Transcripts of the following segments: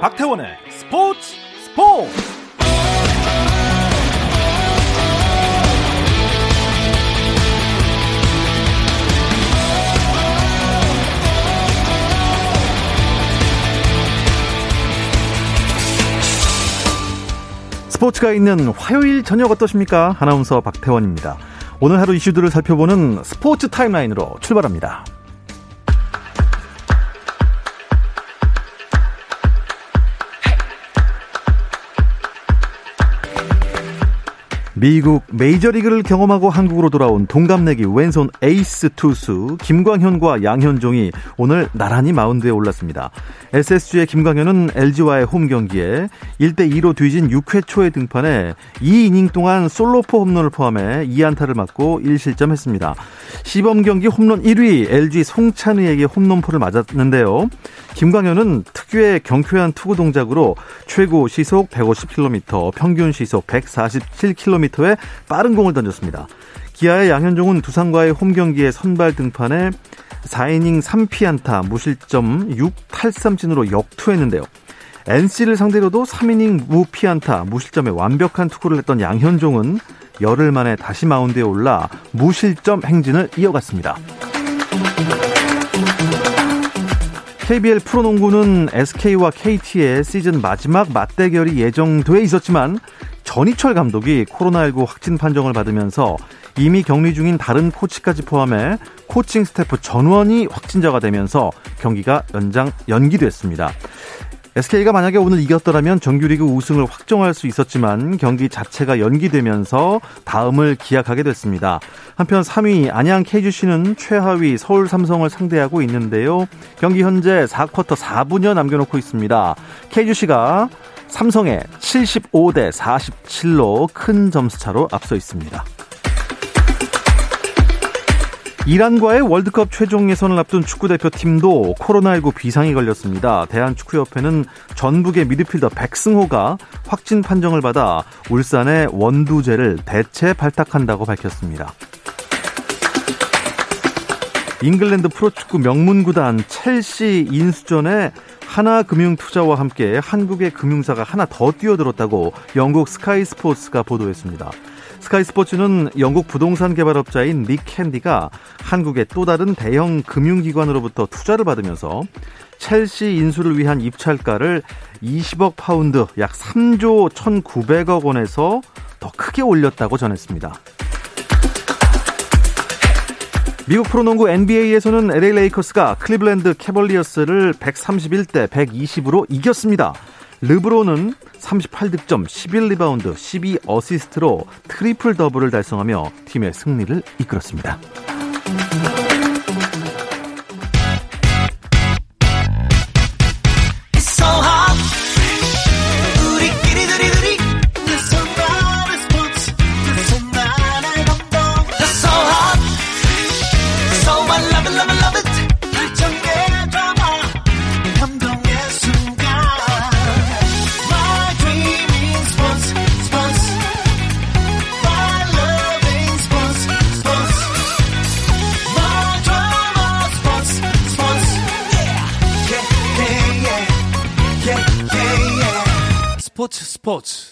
박태원의 스포츠 스포츠 스포츠가 있는 화요일 저녁 어떠십니까? 아나운서 박태원입니다. 오늘 하루 이슈들을 살펴보는 스포츠 타임라인으로 출발합니다. 미국 메이저리그를 경험하고 한국으로 돌아온 동갑내기 왼손 에이스 투수 김광현과 양현종이 오늘 나란히 마운드에 올랐습니다. SSG의 김광현은 LG와의 홈 경기에 1대2로 뒤진 6회 초에 등판해 2이닝 동안 솔로포 홈런을 포함해 2안타를 맞고 1실점했습니다. 시범 경기 홈런 1위 LG 송찬의에게 홈런포를 맞았는데요. 김광현은 특유의 경쾌한 투구 동작으로 최고 시속 150km, 평균 시속 147km 의 빠른 공을 던졌습니다. 기아의 양현종은 두산과의 홈 경기에 선발 등판해 4이닝 3피안타 무실점 6탈삼진으로 역투했는데요. NC를 상대로도 3이닝 무피안타 무실점에 완벽한 투구를 했던 양현종은 열흘 만에 다시 마운드에 올라 무실점 행진을 이어갔습니다. KBL 프로농구는 SK와 KT의 시즌 마지막 맞대결이 예정돼 있었지만 전희철 감독이 코로나19 확진 판정을 받으면서 이미 격리 중인 다른 코치까지 포함해 코칭 스태프 전원이 확진자가 되면서 경기가 연장 연기됐습니다. SK가 만약에 오늘 이겼더라면 정규리그 우승을 확정할 수 있었지만 경기 자체가 연기되면서 다음을 기약하게 됐습니다. 한편 3위 안양 KGC는 최하위 서울 삼성을 상대하고 있는데요. 경기 현재 4쿼터 4분여 남겨놓고 있습니다. KGC가 삼성에 75대 47로 큰 점수차로 앞서 있습니다. 이란과의 월드컵 최종 예선을 앞둔 축구대표팀도 코로나19 비상이 걸렸습니다. 대한축구협회는 전북의 미드필더 백승호가 확진 판정을 받아 울산의 원두제를 대체 발탁한다고 밝혔습니다. 잉글랜드 프로축구 명문구단 첼시 인수전에 하나금융투자와 함께 한국의 금융사가 하나 더 뛰어들었다고 영국 스카이 스포츠가 보도했습니다. 스카이 스포츠는 영국 부동산 개발업자인 닉 캔디가 한국의 또 다른 대형 금융기관으로부터 투자를 받으면서 첼시 인수를 위한 입찰가를 20억 파운드 약 3조 1,900억 원에서 더 크게 올렸다고 전했습니다. 미국 프로농구 NBA에서는 LA 레이커스가 클리블랜드 캐벌리어스를 131대 120으로 이겼습니다. 르브론은 38득점, 11리바운드, 12어시스트로 트리플 더블을 달성하며 팀의 승리를 이끌었습니다. 스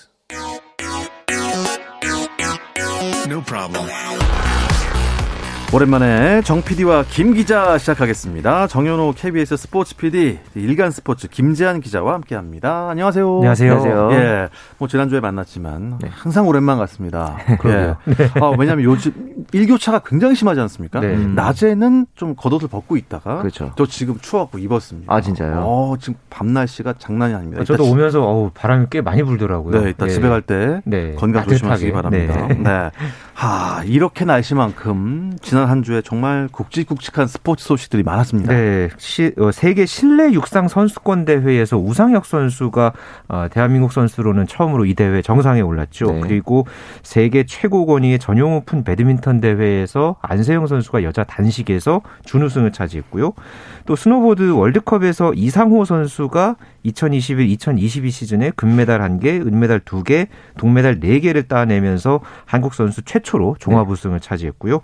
오랜만에 정 PD와 김 기자 시작하겠습니다. 정현호 KBS 스포츠 PD, 일간 스포츠 김재한 기자와 함께합니다. 안녕하세요. 안녕하세요. 예, 뭐 지난주에 만났지만 네. 항상 오랜만 같습니다. 예. 네. 아, 왜냐하면 요즘 일교차가 굉장히 심하지 않습니까? 네. 낮에는 좀 겉옷을 벗고 있다가 그렇죠. 저 지금 추워갖고 입었습니다. 아 진짜요? 어, 지금 밤 날씨가 장난이 아닙니다. 아, 저도 오면서 어우, 바람이 꽤 많이 불더라고요. 네, 일단 예. 집에 갈때 네. 건강 조심하시기 바랍니다. 네. 네. 하, 이렇게 날씨만큼 지난 한 주에 정말 굵직굵직한 스포츠 소식들이 많았습니다. 네, 시, 어, 세계 실내 육상 선수권 대회에서 우상혁 선수가 어, 대한민국 선수로는 처음으로 이 대회 정상에 올랐죠. 네. 그리고 세계 최고 권위의 전영 오픈 배드민턴 대회에서 안세영 선수가 여자 단식에서 준우승을 차지했고요. 또 스노보드 월드컵에서 이상호 선수가 2021-2022 시즌에 금메달 1개, 은메달 2개, 동메달 4개를 따내면서 한국 선수 최초 최초로 종합 우승을 차지했고요.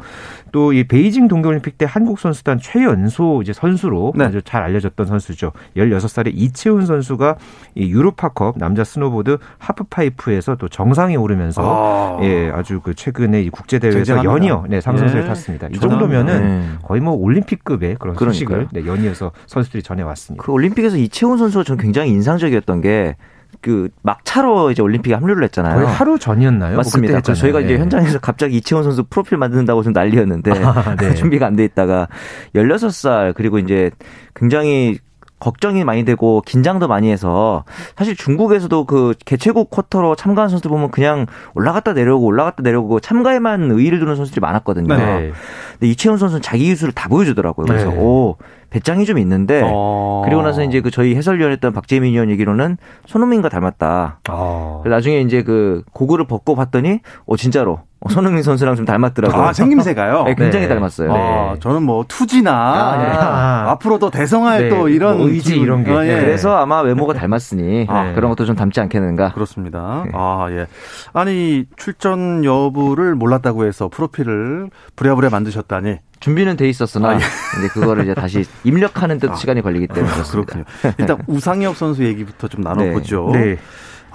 또 이 베이징 동계올림픽 때 한국 선수단 최연소 이제 선수로 네. 아주 잘 알려졌던 선수죠. 16살의 이채운 선수가 이 유로파컵 남자 스노보드 하프파이프에서 또 정상에 오르면서 아. 예, 아주 그 최근에 이 국제 대회에서 연이어 네, 상승세를 네. 탔습니다. 이 정도면은 네. 거의 뭐 올림픽급의 그런 소식을 네, 연이어서 선수들이 전해 왔습니다. 그 올림픽에서 이채운 선수가 전 굉장히 인상적이었던 게 그 막차로 이제 올림픽에 합류를 했잖아요. 거의 하루 전이었나요? 뭐 맞습니다. 뭐 저희가 이제 네. 현장에서 갑자기 이채원 선수 프로필 만든다고 좀 난리였는데 아, 네. 준비가 안 돼 있다가 16살 그리고 이제 굉장히 걱정이 많이 되고 긴장도 많이 해서 사실 중국에서도 그 개최국 쿼터로 참가한 선수들 보면 그냥 올라갔다 내려오고 올라갔다 내려오고 참가에만 의의를 두는 선수들이 많았거든요. 네. 근데 이채훈 선수는 자기 기술을 다 보여주더라고요. 그래서 네. 오 배짱이 좀 있는데 어. 그리고 나서 이제 그 저희 해설위원했던 박재민 위원 얘기로는 손흥민과 닮았다. 어. 나중에 이제 그 고글을 벗고 봤더니 어 진짜로 어, 손흥민 선수랑 좀 닮았더라고요. 아, 생김새가요? 네, 굉장히 네. 닮았어요. 아, 네. 저는 뭐 투지나 아, 네. 아. 앞으로도 대성할 네. 또 이런 뭐 의지 이런 게. 아, 예. 그래서 아마 외모가 닮았으니 아, 그런 것도 좀 닮지 않겠는가. 그렇습니다. 네. 아, 예. 아니, 출전 여부를 몰랐다고 해서 프로필을 부랴부랴 만드셨다니. 준비는 돼 있었으나 아, 예. 이제 그거를 이제 다시 입력하는 데 아, 시간이 걸리기 때문에 그렇습니다. 그렇군요. 일단 우상혁 선수 얘기부터 좀 나눠보죠. 네.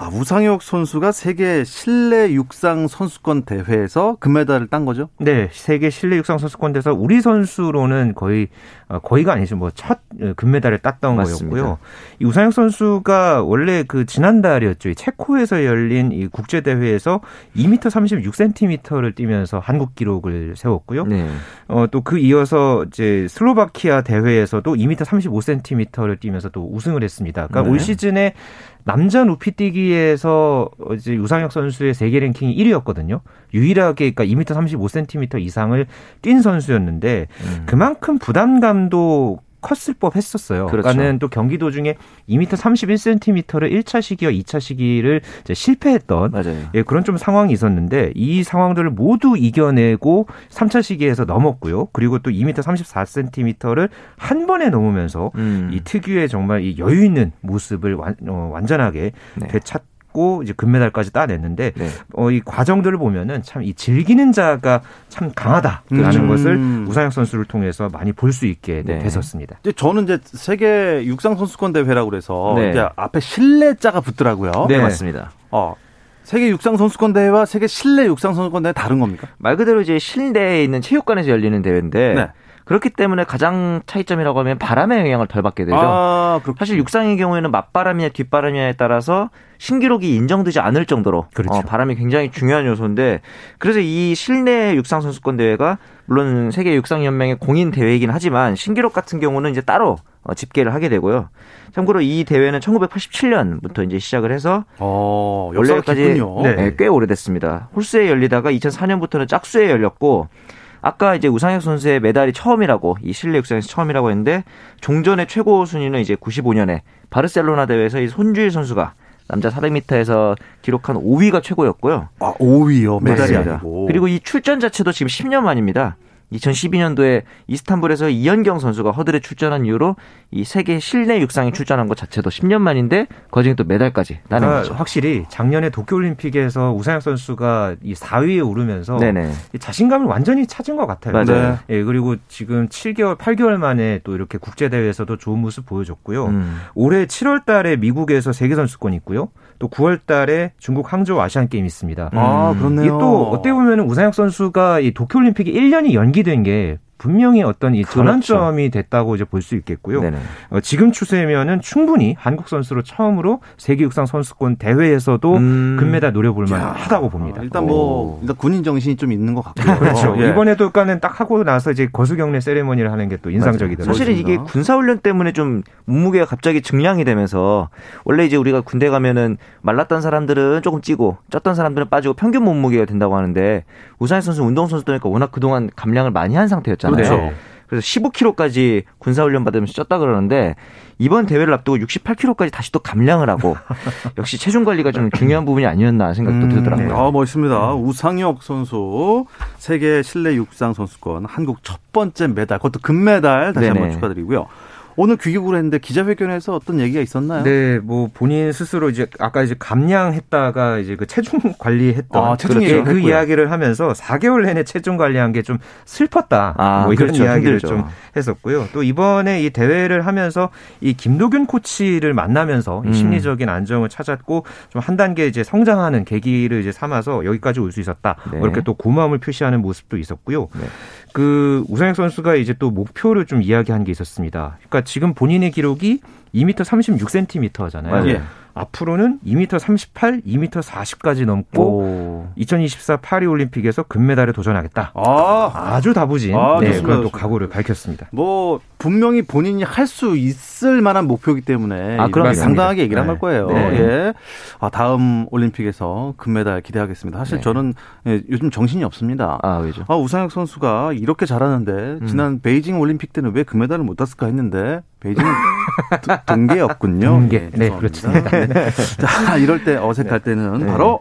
아, 우상혁 선수가 세계 실내 육상 선수권 대회에서 금메달을 딴 거죠? 네, 세계 실내 육상 선수권 대회에서 우리 선수로는 거의 어, 거의가 아니죠. 뭐첫 어, 금메달을 땄던 맞습니다. 거였고요. 이 우상혁 선수가 원래 그 지난달이었죠. 체코에서 열린 이 국제 대회에서 2m 36cm를 뛰면서 한국 기록을 세웠고요. 네. 어, 또 그 이어서 이제 슬로바키아 대회에서도 2m 35cm를 뛰면서 또 우승을 했습니다. 그러니까 네. 올 시즌에 남자 높이 뛰기에서 이제 유상혁 선수의 세계 랭킹이 1위였거든요. 유일하게 그러니까 2m 35cm 이상을 뛴 선수였는데 음. 그만큼 부담감도 컸을 법 했었어요. 그렇죠. 그러니까는 또 경기 도 중에 2m 31cm를 1차 시기와 2차 시기를 실패했던 예, 그런 좀 상황이 있었는데 이 상황들을 모두 이겨내고 3차 시기에서 넘었고요. 그리고 또 2m 34cm를 한 번에 넘으면서 음. 이 특유의 정말 이 여유 있는 모습을 완, 어, 완전하게 네. 되찾 고 이제 금메달까지 따냈는데 네. 어, 이 과정들을 보면은 참 이 즐기는 자가 참 강하다라는 음. 것을 우상혁 선수를 통해서 많이 볼 수 있게 네. 됐었습니다. 저는 이제 세계 육상 선수권 대회라고 그래서 네. 이제 앞에 실내자가 붙더라고요. 네, 맞습니다. 어. 세계 육상 선수권 대회와 세계 실내 육상 선수권 대회 다른 겁니까? 말 그대로 이제 실내에 있는 체육관에서 열리는 대회인데 네. 그렇기 때문에 가장 차이점이라고 하면 바람의 영향을 덜 받게 되죠. 아, 사실 육상의 경우에는 맞바람이냐 뒷바람이냐에 따라서 신기록이 인정되지 않을 정도로 그렇죠. 어, 바람이 굉장히 중요한 요소인데 그래서 이 실내 육상 선수권 대회가 물론 세계 육상 연맹의 공인 대회이긴 하지만 신기록 같은 경우는 이제 따로 어, 집계를 하게 되고요. 참고로 이 대회는 1987년부터 이제 시작을 해서 어, 원래까지 네, 네, 꽤 오래됐습니다. 홀수에 열리다가 2004년부터는 짝수에 열렸고 아까 이제 우상혁 선수의 메달이 처음이라고 이 실내 육상에서 처음이라고 했는데 종전의 최고 순위는 이제 95년에 바르셀로나 대회에서 이 손주일 선수가 남자 400m에서 기록한 5위가 최고였고요. 아, 5위요? 메달이 아니고. 그리고 이 출전 자체도 지금 10년 만입니다. 2012년도에 이스탄불에서 이현경 선수가 허들에 출전한 이후로 이 세계 실내 육상에 출전한 것 자체도 10년 만인데 거중에 또 메달까지 따낸 아, 거죠. 확실히 작년에 도쿄올림픽에서 우상혁 선수가 이 4위에 오르면서 네네. 자신감을 완전히 찾은 것 같아요. 맞아요. 네. 예, 그리고 지금 7개월, 8개월 만에 또 이렇게 국제대회에서도 좋은 모습 보여줬고요. 음. 올해 7월 달에 미국에서 세계선수권 있고요. 또 9월 달에 중국 항저우 아시안 게임 있습니다. 아, 그렇네요. 이게 또 어떻게 보면 우상혁 선수가 이 도쿄 올림픽이 1년이 연기된 게 분명히 어떤 이 전환점이 그렇죠. 됐다고 이제 볼 수 있겠고요. 어, 지금 추세면은 충분히 한국 선수로 처음으로 세계 육상 선수권 대회에서도 음. 금메달 노려볼 만하다고 봅니다. 일단 뭐 일단 군인 정신이 좀 있는 것 같고요. 그렇죠. 예. 이번에도 그러니까 딱 하고 나서 이제 거수경례 세레머니를 하는 게 또 인상적이더라고요. 사실은 이게 군사 훈련 때문에 좀 몸무게가 갑자기 증량이 되면서 원래 이제 우리가 군대 가면은 말랐던 사람들은 조금 찌고 쪘던 사람들은 빠지고 평균 몸무게가 된다고 하는데 우상희 선수 운동 선수들니까 워낙 그동안 감량을 많이 한 상태였잖아요. 있잖아요. 그렇죠. 그래서 15kg까지 군사훈련 받으면서 쪘다 그러는데 이번 대회를 앞두고 68kg까지 다시 또 감량을 하고 역시 체중 관리가 좀 중요한 부분이 아니었나 생각도 음, 들더라고요. 네. 아 멋있습니다. 우상혁 선수 세계 실내 육상 선수권 한국 첫 번째 메달, 그것도 금메달 다시 네네. 한번 축하드리고요. 오늘 귀국을 했는데 기자회견에서 어떤 얘기가 있었나요? 네, 뭐 본인 스스로 이제 아까 이제 감량했다가 이제 그 체중 관리했던 아, 체중 그, 그 이야기를 하면서 4개월 내내 체중 관리한 게 좀 슬펐다. 아, 뭐 이런 그렇죠. 이야기를 힘들죠. 좀 했었고요. 또 이번에 이 대회를 하면서 이 김도균 코치를 만나면서 음. 심리적인 안정을 찾았고 좀 한 단계 이제 성장하는 계기를 이제 삼아서 여기까지 올 수 있었다. 네. 뭐 이렇게 또 고마움을 표시하는 모습도 있었고요. 네. 그 우상혁 선수가 이제 또 목표를 좀 이야기한 게 있었습니다. 그러니까 지금 본인의 기록이 2m 36cm잖아요. 예. 앞으로는 2m 38, 2m 40까지 넘고 오. 2024 파리 올림픽에서 금메달에 도전하겠다. 아. 주 다부진 아, 네, 그런 또 각오를 밝혔습니다. 뭐 분명히 본인이 할 수 있을 만한 목표이기 때문에 아, 그럼 당당하게 얘기를 네. 한 걸 거예요. 네. 예. 아, 다음 올림픽에서 금메달 기대하겠습니다. 사실 네. 저는 예, 요즘 정신이 없습니다. 아, 왜죠? 아, 우상혁 선수가 이렇게 잘하는데 음. 지난 베이징 올림픽 때는 왜 금메달을 못 땄을까 했는데 베이징은 동계였군요. 동계. 네, 네 그렇습니다. 네. 자, 이럴 때 어색할 때는 네. 바로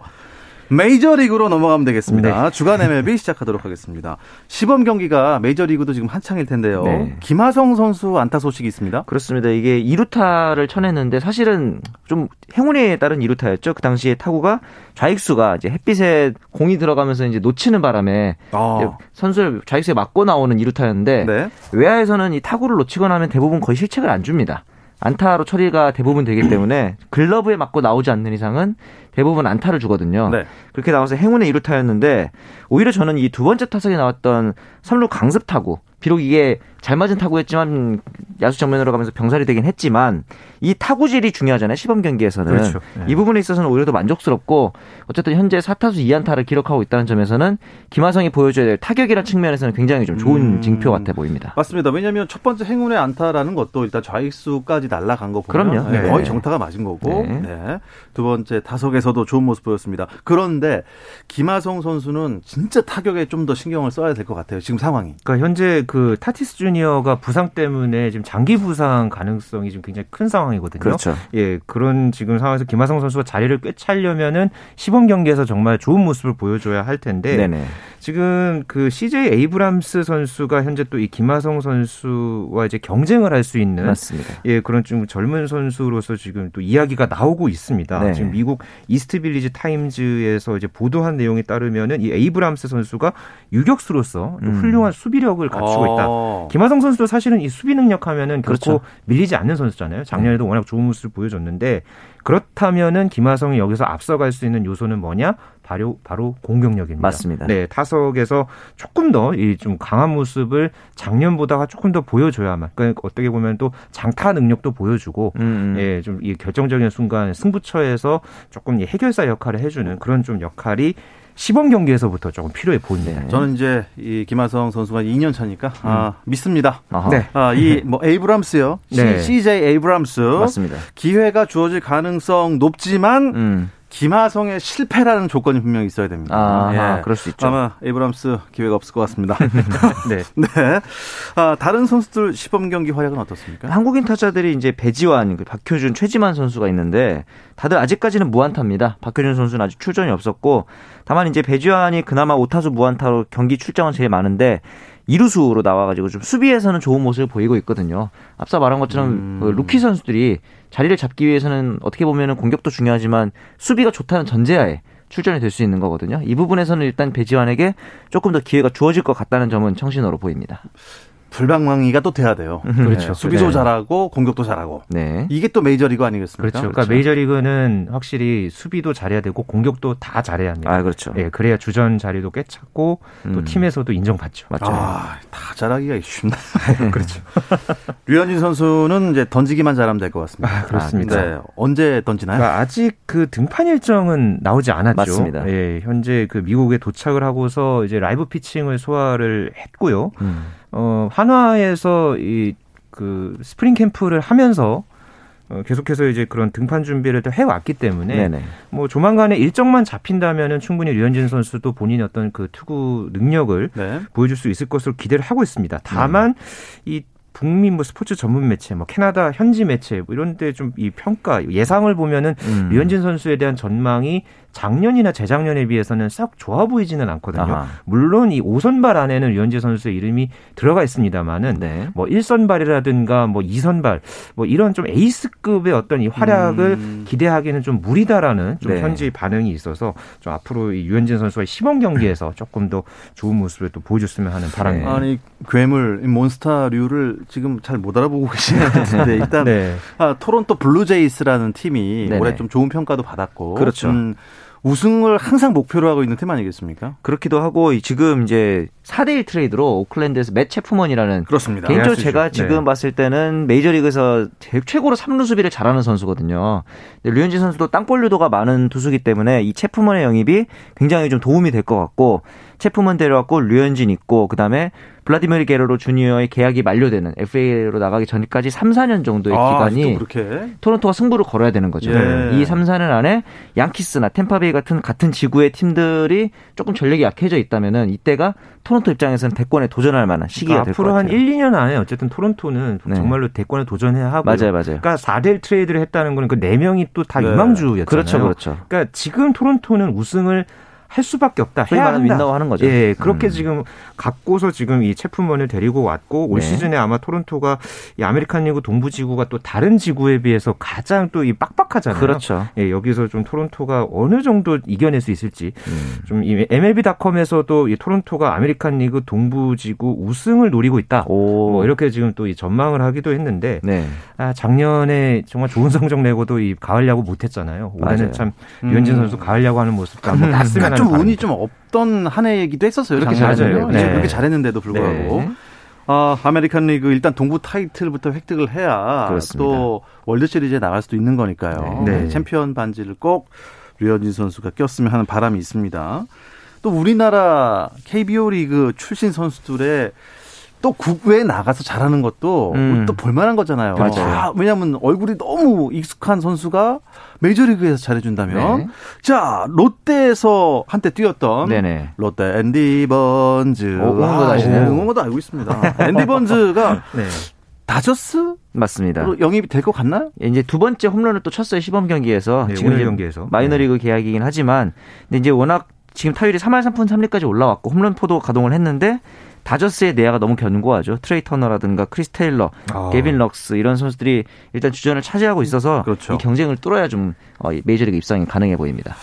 메이저리그로 넘어가면 되겠습니다. 네. 주간 MLB 시작하도록 하겠습니다. 시범 경기가 메이저리그도 지금 한창일 텐데요. 네. 김하성 선수 안타 소식이 있습니다. 그렇습니다. 이게 2루타를 쳐냈는데 사실은 좀 행운에 따른 2루타였죠. 그 당시에 타구가 좌익수가 이제 햇빛에 공이 들어가면서 이제 놓치는 바람에 아. 선수를 좌익수에 맞고 나오는 2루타였는데 네. 외야에서는 이 타구를 놓치거나 하면 대부분 거의 실책을 안 줍니다. 안타로 처리가 대부분 되기 때문에 글러브에 맞고 나오지 않는 이상은 대부분 안타를 주거든요. 네. 그렇게 나와서 행운의 2루타였는데 오히려 저는 이 두 번째 타석에 나왔던 3루 강습 타구 비록 이게 잘 맞은 타구였지만 야수 정면으로 가면서 병살이 되긴 했지만 이 타구질이 중요하잖아요. 시범 경기에서는. 그렇죠. 네. 이 부분에 있어서는 오히려 더 만족스럽고 어쨌든 현재 4타수 2안타를 기록하고 있다는 점에서는 김하성이 보여줘야 될 타격이라는 측면에서는 굉장히 좀 좋은 음... 징표 같아 보입니다. 맞습니다. 왜냐하면 첫 번째 행운의 안타라는 것도 일단 좌익수까지 날아간 거 보면 그럼요. 네. 거의 정타가 맞은 거고 네. 네. 두 번째 타석에서도 좋은 모습 보였습니다. 그런데 김하성 선수는 진짜 타격에 좀 더 신경을 써야 될 것 같아요. 지금 상황이. 그러니까 현재 그 타티스 주니어가 부상 때문에 지금 장기 부상 가능성이 좀 굉장히 큰 상황이거든요. 그렇죠. 예, 그런 지금 상황에서 김하성 선수가 자리를 꿰차려면은 시범 경기에서 정말 좋은 모습을 보여줘야 할 텐데 네네. 지금 그 CJ 에이브람스 선수가 현재 또 이 김하성 선수와 이제 경쟁을 할 수 있는 맞습니다. 예, 그런 좀 젊은 선수로서 지금 또 이야기가 나오고 있습니다. 네. 지금 미국 이스트 빌리지 타임즈에서 이제 보도한 내용에 따르면은 이 에이브람스 선수가 유격수로서 음. 훌륭한 수비력을 갖추고 있다. 어. 김하성 선수도 사실은 이 수비 능력 하면은 결코 그렇죠. 밀리지 않는 선수잖아요. 작년에도 네. 워낙 좋은 모습을 보여줬는데 그렇다면은 김하성이 여기서 앞서갈 수 있는 요소는 뭐냐? 바로 바로 공격력입니다. 맞습니다. 네, 타석에서 조금 더 이 좀 강한 모습을 작년보다가 조금 더 보여줘야만. 그러니까 어떻게 보면 또 장타 능력도 보여주고, 음. 음. 예, 좀 이 결정적인 순간 승부처에서 조금 이 해결사 역할을 해주는 그런 좀 역할이 시범 경기에서부터 조금 필요해 보이네요. 저는 이제 이 김하성 선수가 2년 차니까 음. 아, 믿습니다. 네. 아, 이뭐 에이브람스요. 네. CJ 에이브람스 맞습니다. 기회가 주어질 가능성 높지만 음. 김하성의 실패라는 조건이 분명히 있어야 됩니다. 아, 예. 그럴 수 있죠. 아마 에이브람스 기회가 없을 것 같습니다. 네. 네. 아, 다른 선수들 시범 경기 활약은 어떻습니까? 한국인 타자들이 이제 배지환, 그 박효준, 최지만 선수가 있는데 다들 아직까지는 무안타입니다. 박효준 선수는 아직 출전이 없었고 다만 이제 배지환이 그나마 오타수 무안타로 경기 출장은 제일 많은데 이루수로 나와가지고 좀 수비에서는 좋은 모습을 보이고 있거든요. 앞서 말한 것처럼 음. 그 루키 선수들이 자리를 잡기 위해서는 어떻게 보면 공격도 중요하지만 수비가 좋다는 전제하에 출전이 될 수 있는 거거든요. 이 부분에서는 일단 배지환에게 조금 더 기회가 주어질 것 같다는 점은 청신호로 보입니다. 불방망이가 또 돼야 돼요. 음, 그렇죠. 네. 수비도 네. 잘하고 공격도 잘하고. 네. 이게 또 메이저리그 아니겠습니까? 그렇죠. 그러니까 그렇죠. 메이저리그는 확실히 수비도 잘해야 되고 공격도 다 잘해야 합니다. 아, 그렇죠. 예, 그래야 주전 자리도 꿰찼고 음. 또 팀에서도 인정받죠. 맞죠. 아, 다 잘하기가 쉽나. 그렇죠. 류현진 선수는 이제 던지기만 잘하면 될 것 같습니다. 아, 그렇습니다. 아, 네. 언제 던지나요? 그러니까 아직 그 등판 일정은 나오지 않았죠. 맞습니다. 예, 현재 그 미국에 도착을 하고서 이제 라이브 피칭을 소화를 했고요. 음. 어, 한화에서 이 그 스프링 캠프를 하면서 어, 계속해서 이제 그런 등판 준비를 또 해왔기 때문에 네네. 뭐 조만간에 일정만 잡힌다면은 충분히 류현진 선수도 본인의 어떤 그 투구 능력을 네. 보여줄 수 있을 것으로 기대를 하고 있습니다. 다만 음. 이 북미 뭐 스포츠 전문 매체, 뭐 캐나다 현지 매체 뭐 이런 데 좀 이 평가 예상을 보면은 음. 류현진 선수에 대한 전망이 작년이나 재작년에 비해서는 썩 좋아 보이지는 않거든요. 아하. 물론 이 5선발 안에는 류현진 선수의 이름이 들어가 있습니다만은 네. 뭐 1선발이라든가 뭐 2선발 뭐 이런 좀 에이스급의 어떤 이 활약을 음. 기대하기는 좀 무리다라는 좀 네. 현지 반응이 있어서 좀 앞으로 이 류현진 선수의 시범 경기에서 조금 더 좋은 모습을 또 보여줬으면 하는 바람입니다. 아니 괴물 몬스타류를 지금 잘 못 알아보고 계시는 것 같은데 일단 네. 아, 토론토 블루제이스라는 팀이. 올해 좀 좋은 평가도 받았고 그렇죠. 음, 우승을 항상 목표로 하고 있는 팀 아니겠습니까? 그렇기도 하고 지금 이제 4대1 트레이드로 오클랜드에서 맷 체프먼이라는 그렇습니다. 개인적으로 제가 지금 네. 봤을 때는 메이저리그에서 최고로 3루 수비를 잘하는 선수거든요. 류현진 선수도 땅볼 유도가 많은 투수기 때문에 이 체프먼의 영입이 굉장히 좀 도움이 될 것 같고 체프먼 데려왔고 류현진 있고 그다음에 블라디미르 게레로 주니어의 계약이 만료되는 FA로 나가기 전까지 3, 4년 정도의 아, 기간이 토론토가 승부를 걸어야 되는 거죠. 예. 이 3, 4년 안에 양키스나 템파베이 같은 같은 지구의 팀들이 조금 전력이 약해져 있다면은 이때가 토론토 입장에서는 대권에 도전할 만한 시기가 그러니까 앞으로 한 1, 2년 안에 어쨌든 토론토는 네. 정말로 대권에 도전해야 하고 맞아요, 맞아요. 그러니까 4대1 트레이드를 했다는 거는 그 4명이 또다 네. 유망주였잖아요. 그렇죠, 그렇죠. 그러니까 지금 토론토는 우승을 할 수밖에 없다. 해야 한다. win now 하는 거죠. 예, 그렇게 음. 지금 갖고서 지금 이 체프먼을 데리고 왔고 올 네. 시즌에 아마 토론토가 이 아메리칸 리그 동부 지구가 또 다른 지구에 비해서 가장 또 이 빡빡하잖아요. 그렇죠. 예, 여기서 좀 토론토가 어느 정도 이겨낼 수 있을지 음. 좀이 MLB.com에서도 이 토론토가 아메리칸 리그 동부 지구 우승을 노리고 있다. 오. 뭐 이렇게 지금 또 이 전망을 하기도 했는데 네. 아, 작년에 정말 좋은 성적 내고도 이 가을 야구 못 했잖아요. 올해는 참 류현진 음. 선수 가을 야구 하는 모습도 한번 봤으면 좀 운이 좀 없던 한 해이기도 했었어요. 그렇게 잘했는데 네. 그렇게 잘했는데도 불구하고. 네. 어, 아메리칸 리그 일단 동부 타이틀부터 획득을 해야 그렇습니다. 또 월드 시리즈에 나갈 수도 있는 거니까요. 네. 네. 챔피언 반지를 꼭 류현진 선수가 꼈으면 하는 바람이 있습니다. 또 우리나라 KBO 리그 출신 선수들의 또 국외에 나가서 잘하는 것도 음. 또 볼만한 거잖아요. 아, 왜냐하면 얼굴이 너무 익숙한 선수가 메이저리그에서 잘해준다면 네. 자 롯데에서 한때 뛰었던 네네. 롯데 앤디 번즈 오, 응원도 아시네요. 응원도 알고 있습니다. 앤디 번즈가 네. 다저스 맞습니다. 영입이 될 것 같나요? 이제 두 번째 홈런을 또 쳤어요 시범 경기에서 네, 지금 경기에서 마이너리그 네. 계약이긴 하지만 근데 이제 워낙 지금 타율이 3할 3푼 3리까지 올라왔고 홈런 포도 가동을 했는데 다저스의 내야가 너무 견고하죠. 트레이 터너라든가 크리스 테일러, 아. 게빈 럭스 이런 선수들이 일단 주전을 차지하고 있어서 그렇죠. 이 경쟁을 뚫어야 좀 어, 메이저리그 입성이 가능해 보입니다.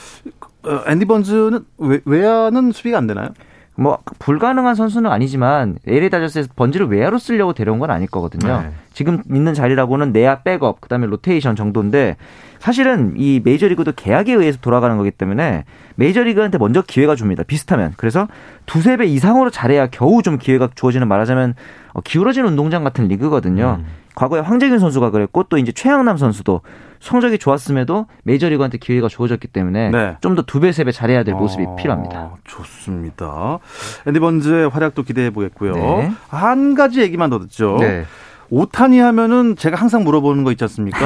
어, 앤디 번즈는 외, 외야는 수비가 안 되나요? 뭐 불가능한 선수는 아니지만 LA 다저스에서 번즈를 외야로 쓰려고 데려온 건 아닐 거거든요. 네. 지금 있는 자리라고는 내야 백업, 그다음에 로테이션 정도인데 사실은 이 메이저리그도 계약에 의해서 돌아가는 거기 때문에 메이저리그한테 먼저 기회가 줍니다. 비슷하면. 그래서 두세 배 이상으로 잘해야 겨우 좀 기회가 주어지는 말하자면 어, 기울어진 운동장 같은 리그거든요. 음. 과거에 황재균 선수가 그랬고 또 이제 최양남 선수도 성적이 좋았음에도 메이저리그한테 기회가 주어졌기 때문에 네. 좀더 두 배, 세 배 잘해야 될 모습이 어, 필요합니다. 좋습니다. 앤디 번즈의 활약도 기대해 보겠고요. 네. 한 가지 얘기만 더 듣죠. 네. 오타니 하면은 제가 항상 물어보는 거 있지 않습니까?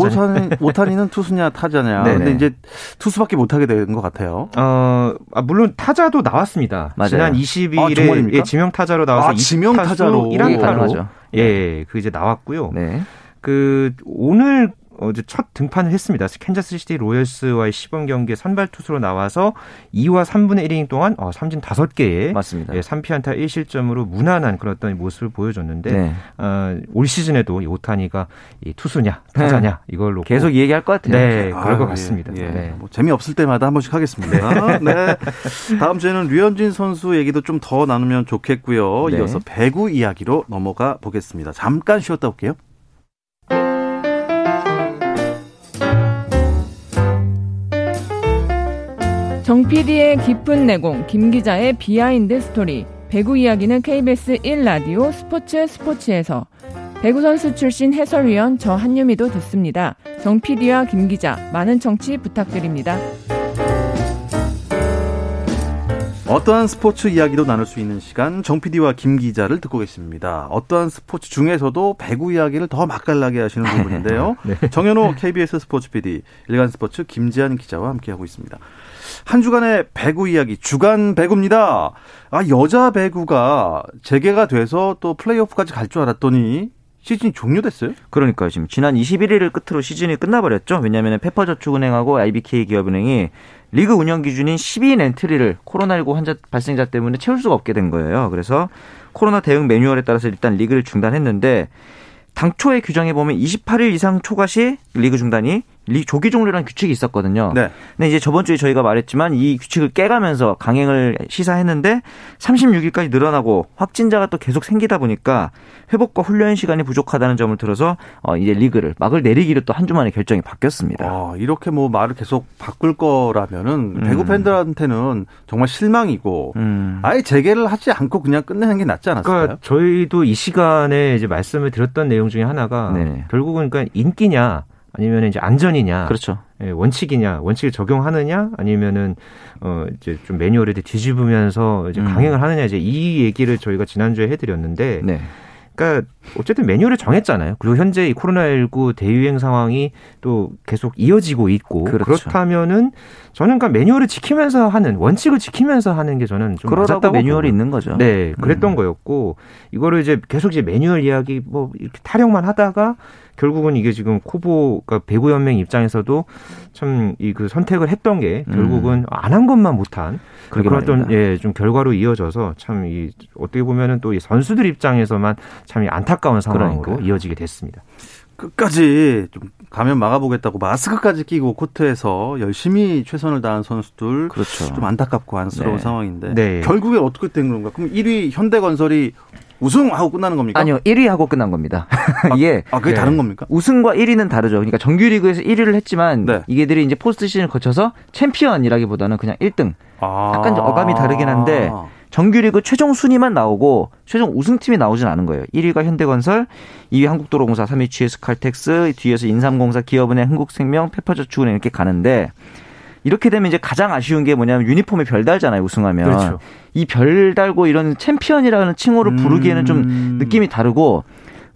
오타니, 오타니는 투수냐 타자냐. 네네. 근데 이제 투수밖에 못 하게 된 것 같아요. 어, 아, 물론 타자도 나왔습니다. 맞아요. 지난 22일에 아, 예, 지명 타자로 나와서 아, 지명 타자로 1안타로 예, 예, 그 이제 나왔고요. 네. 그 오늘 어제 첫 등판을 했습니다. 캔자스시티 로열스와의 시범 경기에 선발 투수로 나와서 2와 3분의 1이닝 동안 어, 삼진 5개에 맞습니다. 예, 3피안타 1실점으로 무난한 그런 어떤 모습을 보여줬는데 네. 어, 올 시즌에도 이 오타니가 이 투수냐 타자냐 네. 이걸로 계속 얘기할 것 같아요. 네, 그럴 것 예, 같습니다. 예. 네. 뭐 재미없을 때마다 한 번씩 하겠습니다. 네. 다음 주에는 류현진 선수 얘기도 좀 더 나누면 좋겠고요. 네. 이어서 배구 이야기로 넘어가 보겠습니다. 잠깐 쉬었다 올게요. 정 PD의 깊은 내공, 김 기자의 behind story. 배구 이야기는 KBS 1라디오 스포츠 스포츠에서 배구 선수 출신 해설위원 저 한유미도 듣습니다. 정 PD와 김 기자 많은 청취 부탁드립니다. 어떠한 스포츠 이야기도 나눌 수 있는 시간 정 PD와 김 기자를 듣고 계십니다. 어떠한 스포츠 중에서도 배구 이야기를 더 맛깔나게 하시는 부분인데요. 네. 정현호 KBS 스포츠 PD, 일간 스포츠 김지한 기자와 함께하고 있습니다. 한 주간의 배구 이야기 주간 배구입니다. 아 여자 배구가 재개가 돼서 또 플레이오프까지 갈 줄 알았더니 시즌이 종료됐어요? 그러니까요. 지금 지난 21일을 끝으로 시즌이 끝나버렸죠. 왜냐하면 페퍼저축은행하고 IBK 기업은행이 리그 운영 기준인 12인 엔트리를 코로나19 환자 발생자 때문에 채울 수가 없게 된 거예요. 그래서 코로나 대응 매뉴얼에 따라서 일단 리그를 중단했는데 당초의 규정에 보면 28일 이상 초과 시 리그 중단이 리 조기 종료라는 규칙이 있었거든요. 네. 근데 이제 저번 주에 저희가 말했지만 이 규칙을 깨가면서 강행을 시사했는데 36일까지 늘어나고 확진자가 또 계속 생기다 보니까 회복과 훈련 시간이 부족하다는 점을 들어서 어 이제 리그를 막을 내리기로 또 한 주 만에 결정이 바뀌었습니다. 아, 이렇게 뭐 말을 계속 바꿀 거라면은 음. 배구 팬들한테는 정말 실망이고 음. 아예 재개를 하지 않고 그냥 끝내는 게 낫지 않았을까요? 그러니까 저희도 이 시간에 이제 말씀을 드렸던 내용 중에 하나가 네네. 결국은 그러니까 인기냐 아니면 이제 안전이냐, 그렇죠. 예, 원칙이냐, 원칙을 적용하느냐, 아니면은 어 이제 좀 매뉴얼에 뒤집으면서 이제 음. 강행을 하느냐 이제 이 얘기를 저희가 지난주에 해드렸는데, 네. 그러니까 어쨌든 매뉴얼을 정했잖아요. 그리고 현재 이 코로나19 대유행 상황이 또 계속 이어지고 있고 그렇죠. 그렇다면은 저는 그러니까 매뉴얼을 지키면서 하는 원칙을 지키면서 하는 게 저는 좀 그러다고 매뉴얼이 있는 거죠. 네, 그랬던 음. 거였고 이거를 이제 계속 이제 매뉴얼 이야기 뭐 이렇게 타령만 하다가 결국은 이게 지금 코보 그러니까 배구 연맹 입장에서도 참 이 그 선택을 했던 게 결국은 음. 안한 것만 못한 그런 어떤 예좀 결과로 이어져서 참 이 어떻게 보면은 또 이 선수들 입장에서만 참 안타까운 상황으로 그러니까요. 이어지게 됐습니다. 끝까지 좀 감염 막아보겠다고 마스크까지 끼고 코트에서 열심히 최선을 다한 선수들 그렇죠. 좀 안타깝고 안쓰러운 네. 상황인데 네. 결국에 어떻게 된 건가? 그럼 1위 현대건설이 우승하고 끝나는 겁니까? 아니요, 1위 하고 끝난 겁니다. 이게 아, 그게 네. 다른 겁니까? 우승과 1위는 다르죠. 그러니까 정규리그에서 1위를 했지만 네. 이게들이 이제 포스트 시즌을 거쳐서 챔피언이라기보다는 그냥 1등. 아. 약간 어감이 다르긴 한데 정규리그 최종 순위만 나오고 최종 우승팀이 나오진 않은 거예요. 1위가 현대건설, 2위 한국도로공사, 3위 GS 칼텍스, 뒤에서 인삼공사, 기업은행, 흥국생명, 페퍼저축은행 이렇게 가는데 이렇게 되면 이제 가장 아쉬운 게 뭐냐면 유니폼에 별 달잖아요, 우승하면. 그렇죠. 이 별 달고 이런 챔피언이라는 칭호를 부르기에는 좀 음. 느낌이 다르고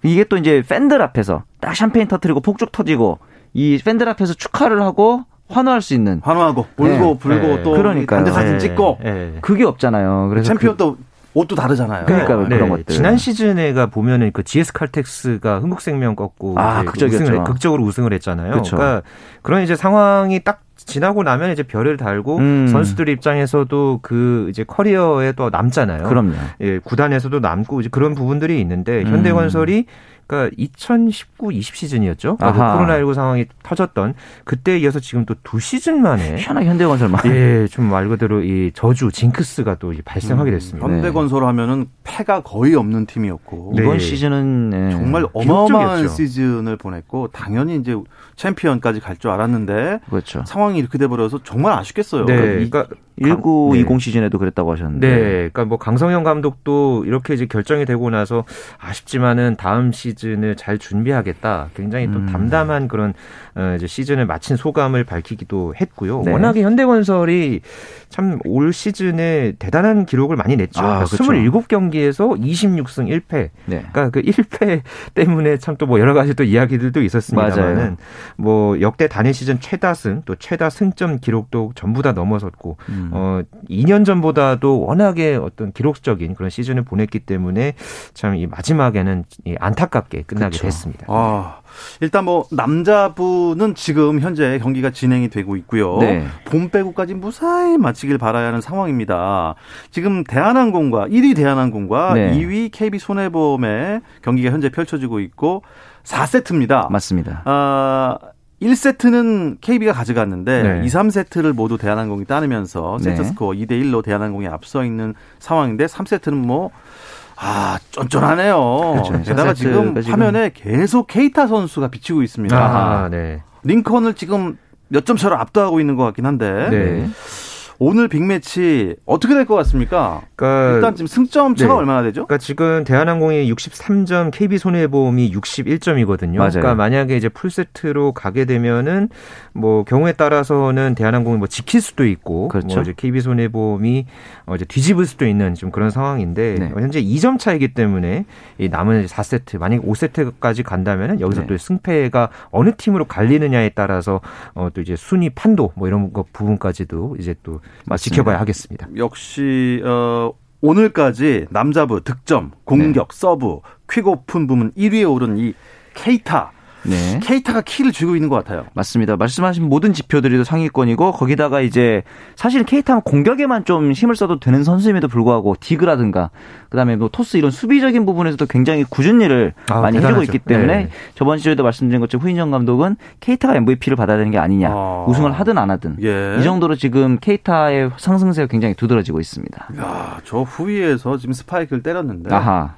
이게 또 이제 팬들 앞에서 딱 샴페인 터트리고 폭죽 터지고 이 팬들 앞에서 축하를 하고 환호할 수 있는 환호하고 울고 네. 불고 네. 또 그러니까 단체 사진 네. 찍고 네. 그게 없잖아요. 그래서 챔피언 또 그, 옷도 다르잖아요. 그러니까 네. 그런 것들. 지난 시즌에가 보면은 그 GS 칼텍스가 흥국생명 꺾고 아, 극적이었죠. 극적으로 우승을 했잖아요. 그쵸. 그러니까 그런 이제 상황이 딱 지나고 나면 이제 별을 달고 음. 선수들 입장에서도 그 이제 커리어에 또 남잖아요. 그럼요. 예, 구단에서도 남고 이제 그런 부분들이 있는데 음. 현대건설이 그러니까 2019, 20 시즌이었죠. 코로나19 상황이 터졌던 그때에 이어서 지금 또 두 시즌 만에 희한하게 현대건설만 예, 좀 말 그대로 이 저주 징크스가 또 발생하게 음, 됐습니다. 음, 현대건설 하면은 패가 거의 없는 팀이었고 네. 이번 시즌은 네. 정말 어마어마한 시즌을 보냈고 당연히 이제 챔피언까지 갈 줄 알았는데 그렇죠. 상황이 이렇게 돼 버려서 정말 아쉽겠어요. 네. 그러니까 1920 네. 시즌에도 그랬다고 하셨는데. 네. 그러니까 뭐 강성현 감독도 이렇게 이제 결정이 되고 나서 아쉽지만은 다음 시즌을 잘 준비하겠다. 굉장히 또 음. 담담한 그런 어 이제 시즌을 마친 소감을 밝히기도 했고요. 네. 워낙에 현대건설이 참 올 시즌에 대단한 기록을 많이 냈죠. 아, 그렇죠. 27경기에서 26승 1패. 네. 그러니까 그 1패 때문에 참 또 뭐 여러 가지 또 이야기들도 있었습니다만은 뭐 역대 단일 시즌 최다승 또 최다 승점 기록도 전부 다 넘어섰고 음. 음. 어 2년 전보다도 워낙에 어떤 기록적인 그런 시즌을 보냈기 때문에 참 이 마지막에는 이 안타깝게 끝나게 그렇죠. 됐습니다. 아, 일단 뭐 남자부는 지금 현재 경기가 진행이 되고 있고요. 네. 봄 빼고까지 무사히 마치길 바라야 하는 상황입니다. 지금 대한항공과 1위 대한항공과 네. 2위 KB 손해보험의 경기가 현재 펼쳐지고 있고 4세트입니다. 맞습니다. 아 1세트는 KB가 가져갔는데 네. 2, 3세트를 모두 대한항공이 따르면서 세트 네. 스코어 2대 1로 대한항공이 앞서 있는 상황인데 3세트는 뭐 아, 쫀쫀하네요. 그렇죠. 게다가 지금 화면에 계속 케이타 선수가 비치고 있습니다. 아, 네. 링컨을 지금 몇 점 차로 압도하고 있는 것 같긴 한데. 네. 오늘 빅매치 어떻게 될 것 같습니까? 그러니까 일단 지금 승점 차가 네. 얼마나 되죠? 그러니까 지금 대한항공이 63점, KB 손해보험이 61점이거든요. 맞아요. 그러니까 만약에 이제 풀세트로 가게 되면은 뭐 경우에 따라서는 대한항공이 뭐 지킬 수도 있고 그렇죠. 뭐 이제 KB 손해보험이 어 이제 뒤집을 수도 있는 좀 그런 상황인데 네. 현재 2점 차이기 때문에 이 남은 4세트 만약 5세트까지 간다면은 여기서 네. 또 승패가 어느 팀으로 갈리느냐에 따라서 어 또 이제 순위 판도 뭐 이런 거 부분까지도 이제 또 맞습니다. 지켜봐야 하겠습니다. 역시 어 오늘까지 남자부 득점, 공격, 네. 서브, quick open 부문 1위에 오른 이 케이타 네. 케이타가 키를 쥐고 있는 것 같아요. 맞습니다. 말씀하신 모든 지표들이 상위권이고 거기다가 이제 사실 케이타는 공격에만 좀 힘을 써도 되는 선수임에도 불구하고 dig라든가 그다음에 뭐 토스 이런 수비적인 부분에서도 굉장히 궂은일을 아, 많이 대단하죠. 해주고 있기 때문에 네. 저번 시간에도 말씀드린 것처럼 후인정 감독은 케이타가 MVP를 받아야 되는 게 아니냐 아. 우승을 하든 안 하든 예. 이 정도로 지금 케이타의 상승세가 굉장히 두드러지고 있습니다. 야, 저 후위에서 지금 스파이크를 때렸는데. 아하.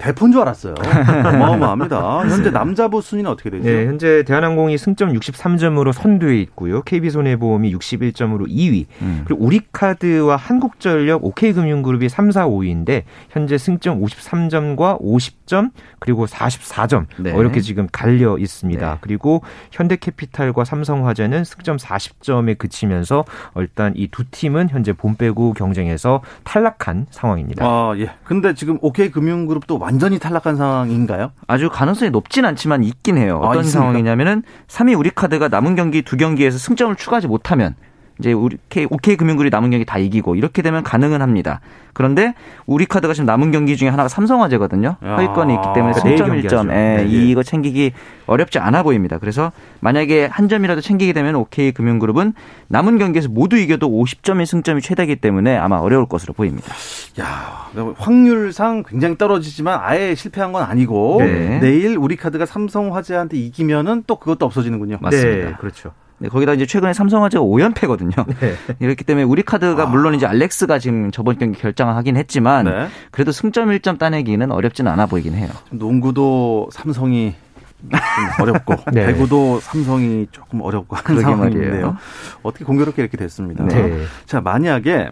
대포인 줄 알았어요. 어마어마합니다. 현재 남자부 순위는 어떻게 되죠? 네, 현재 대한항공이 승점 63점으로 선두에 있고요. KB손해보험이 61점으로 2위. 음. 그리고 우리카드와 한국전력, OK금융그룹이 3, 4, 5위인데 현재 승점 53점과 50점 그리고 44점 네. 이렇게 지금 갈려 있습니다. 네. 그리고 현대캐피탈과 삼성화재는 승점 40점에 그치면서 일단 이 두 팀은 현재 본 빼고 경쟁에서 탈락한 상황입니다. 아, 예. 근데 지금 OK금융그룹도 완전히 탈락한 상황인가요? 아주 가능성이 높진 않지만 있긴 해요. 어떤 아, 상황이냐면은 3위 우리 카드가 남은 경기 두 경기에서 승점을 추가하지 못하면 이제 우리 OK 금융그룹이 남은 경기 다 이기고 이렇게 되면 가능은 합니다. 그런데 우리 카드가 지금 남은 경기 중에 하나가 삼성화재거든요. 허위권이 있기 때문에 승점 1점 예, 이거 챙기기 어렵지 않아 보입니다. 그래서 만약에 한 점이라도 챙기게 되면 OK 금융그룹은 남은 경기에서 모두 이겨도 50점의 승점이 최대이기 때문에 아마 어려울 것으로 보입니다. 야, 확률상 굉장히 떨어지지만 아예 실패한 건 아니고 네. 내일 우리 카드가 삼성화재한테 이기면은 또 그것도 없어지는군요. 맞습니다. 네, 그렇죠. 네, 거기다 이제 최근에 삼성화재가 5연패거든요. 네. 이렇기 때문에 우리 카드가 아. 물론 이제 알렉스가 지금 저번 경기 결정을 하긴 했지만 네. 그래도 승점 1점 따내기는 어렵지는 않아 보이긴 해요. 농구도 삼성이 좀 어렵고 네. 배구도 삼성이 조금 어렵고 하는 상황인데요. 어떻게 공교롭게 이렇게 됐습니다. 네. 자 만약에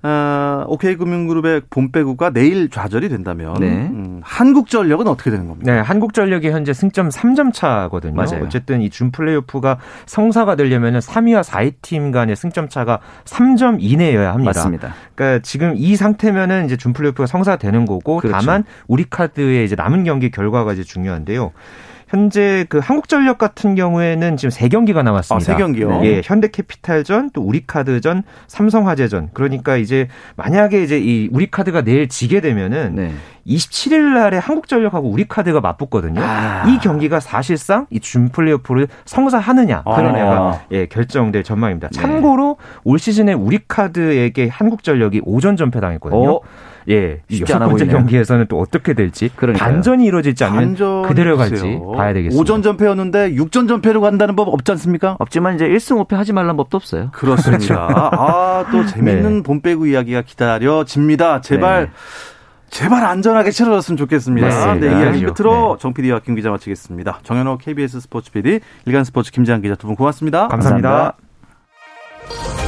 어, OK금융그룹의 본배구가 내일 좌절이 된다면 네. 음, 한국전력은 어떻게 되는 겁니까? 네, 한국전력이 현재 승점 3점 차거든요. 맞아요. 어쨌든 이 준 플레이오프가 성사가 되려면 3위와 4위 팀 간의 승점 차가 3점 이내여야 합니다. 맞습니다. 그러니까 지금 이 상태면은 이제 준 플레이오프가 성사가 되는 거고 그렇죠. 다만 우리 카드의 이제 남은 경기 결과가 이제 중요한데요. 현재 그 한국전력 같은 경우에는 지금 세 경기가 남았습니다. 아, 세 경기요? 예, 현대캐피탈전, 또 우리카드전, 삼성화재전. 그러니까 이제 만약에 이제 이 우리카드가 내일 지게 되면은 네. 27일 날에 한국전력하고 우리카드가 맞붙거든요. 아. 이 경기가 사실상 이 준 플레이오프를 성사하느냐 그러냐가 아. 예, 결정될 전망입니다. 네. 참고로 올 시즌에 우리카드에게 한국전력이 오전 전패 당했거든요. 어? 예, 쉽지 여섯 번째 경기에서는 또 어떻게 될지 그러니까요. 반전이 이루어질지 아니면 그대로 갈지 봐야 되겠습니다. 5전 전패였는데 6전 전패로 간다는 법 없지 않습니까? 없지만 이제 1승 5패 하지 말라는 법도 없어요. 그렇습니다. 그렇죠. 아, 또 재밌는 네. 봄배구 이야기가 기다려집니다. 제발 네. 제발 안전하게 치러졌으면 좋겠습니다. 네, 네 이야기 끝으로 네. 정 PD와 김 기자 마치겠습니다. 정현호 KBS 스포츠 PD, 일간 스포츠 김재한 기자 두 분 고맙습니다. 감사합니다. 감사합니다.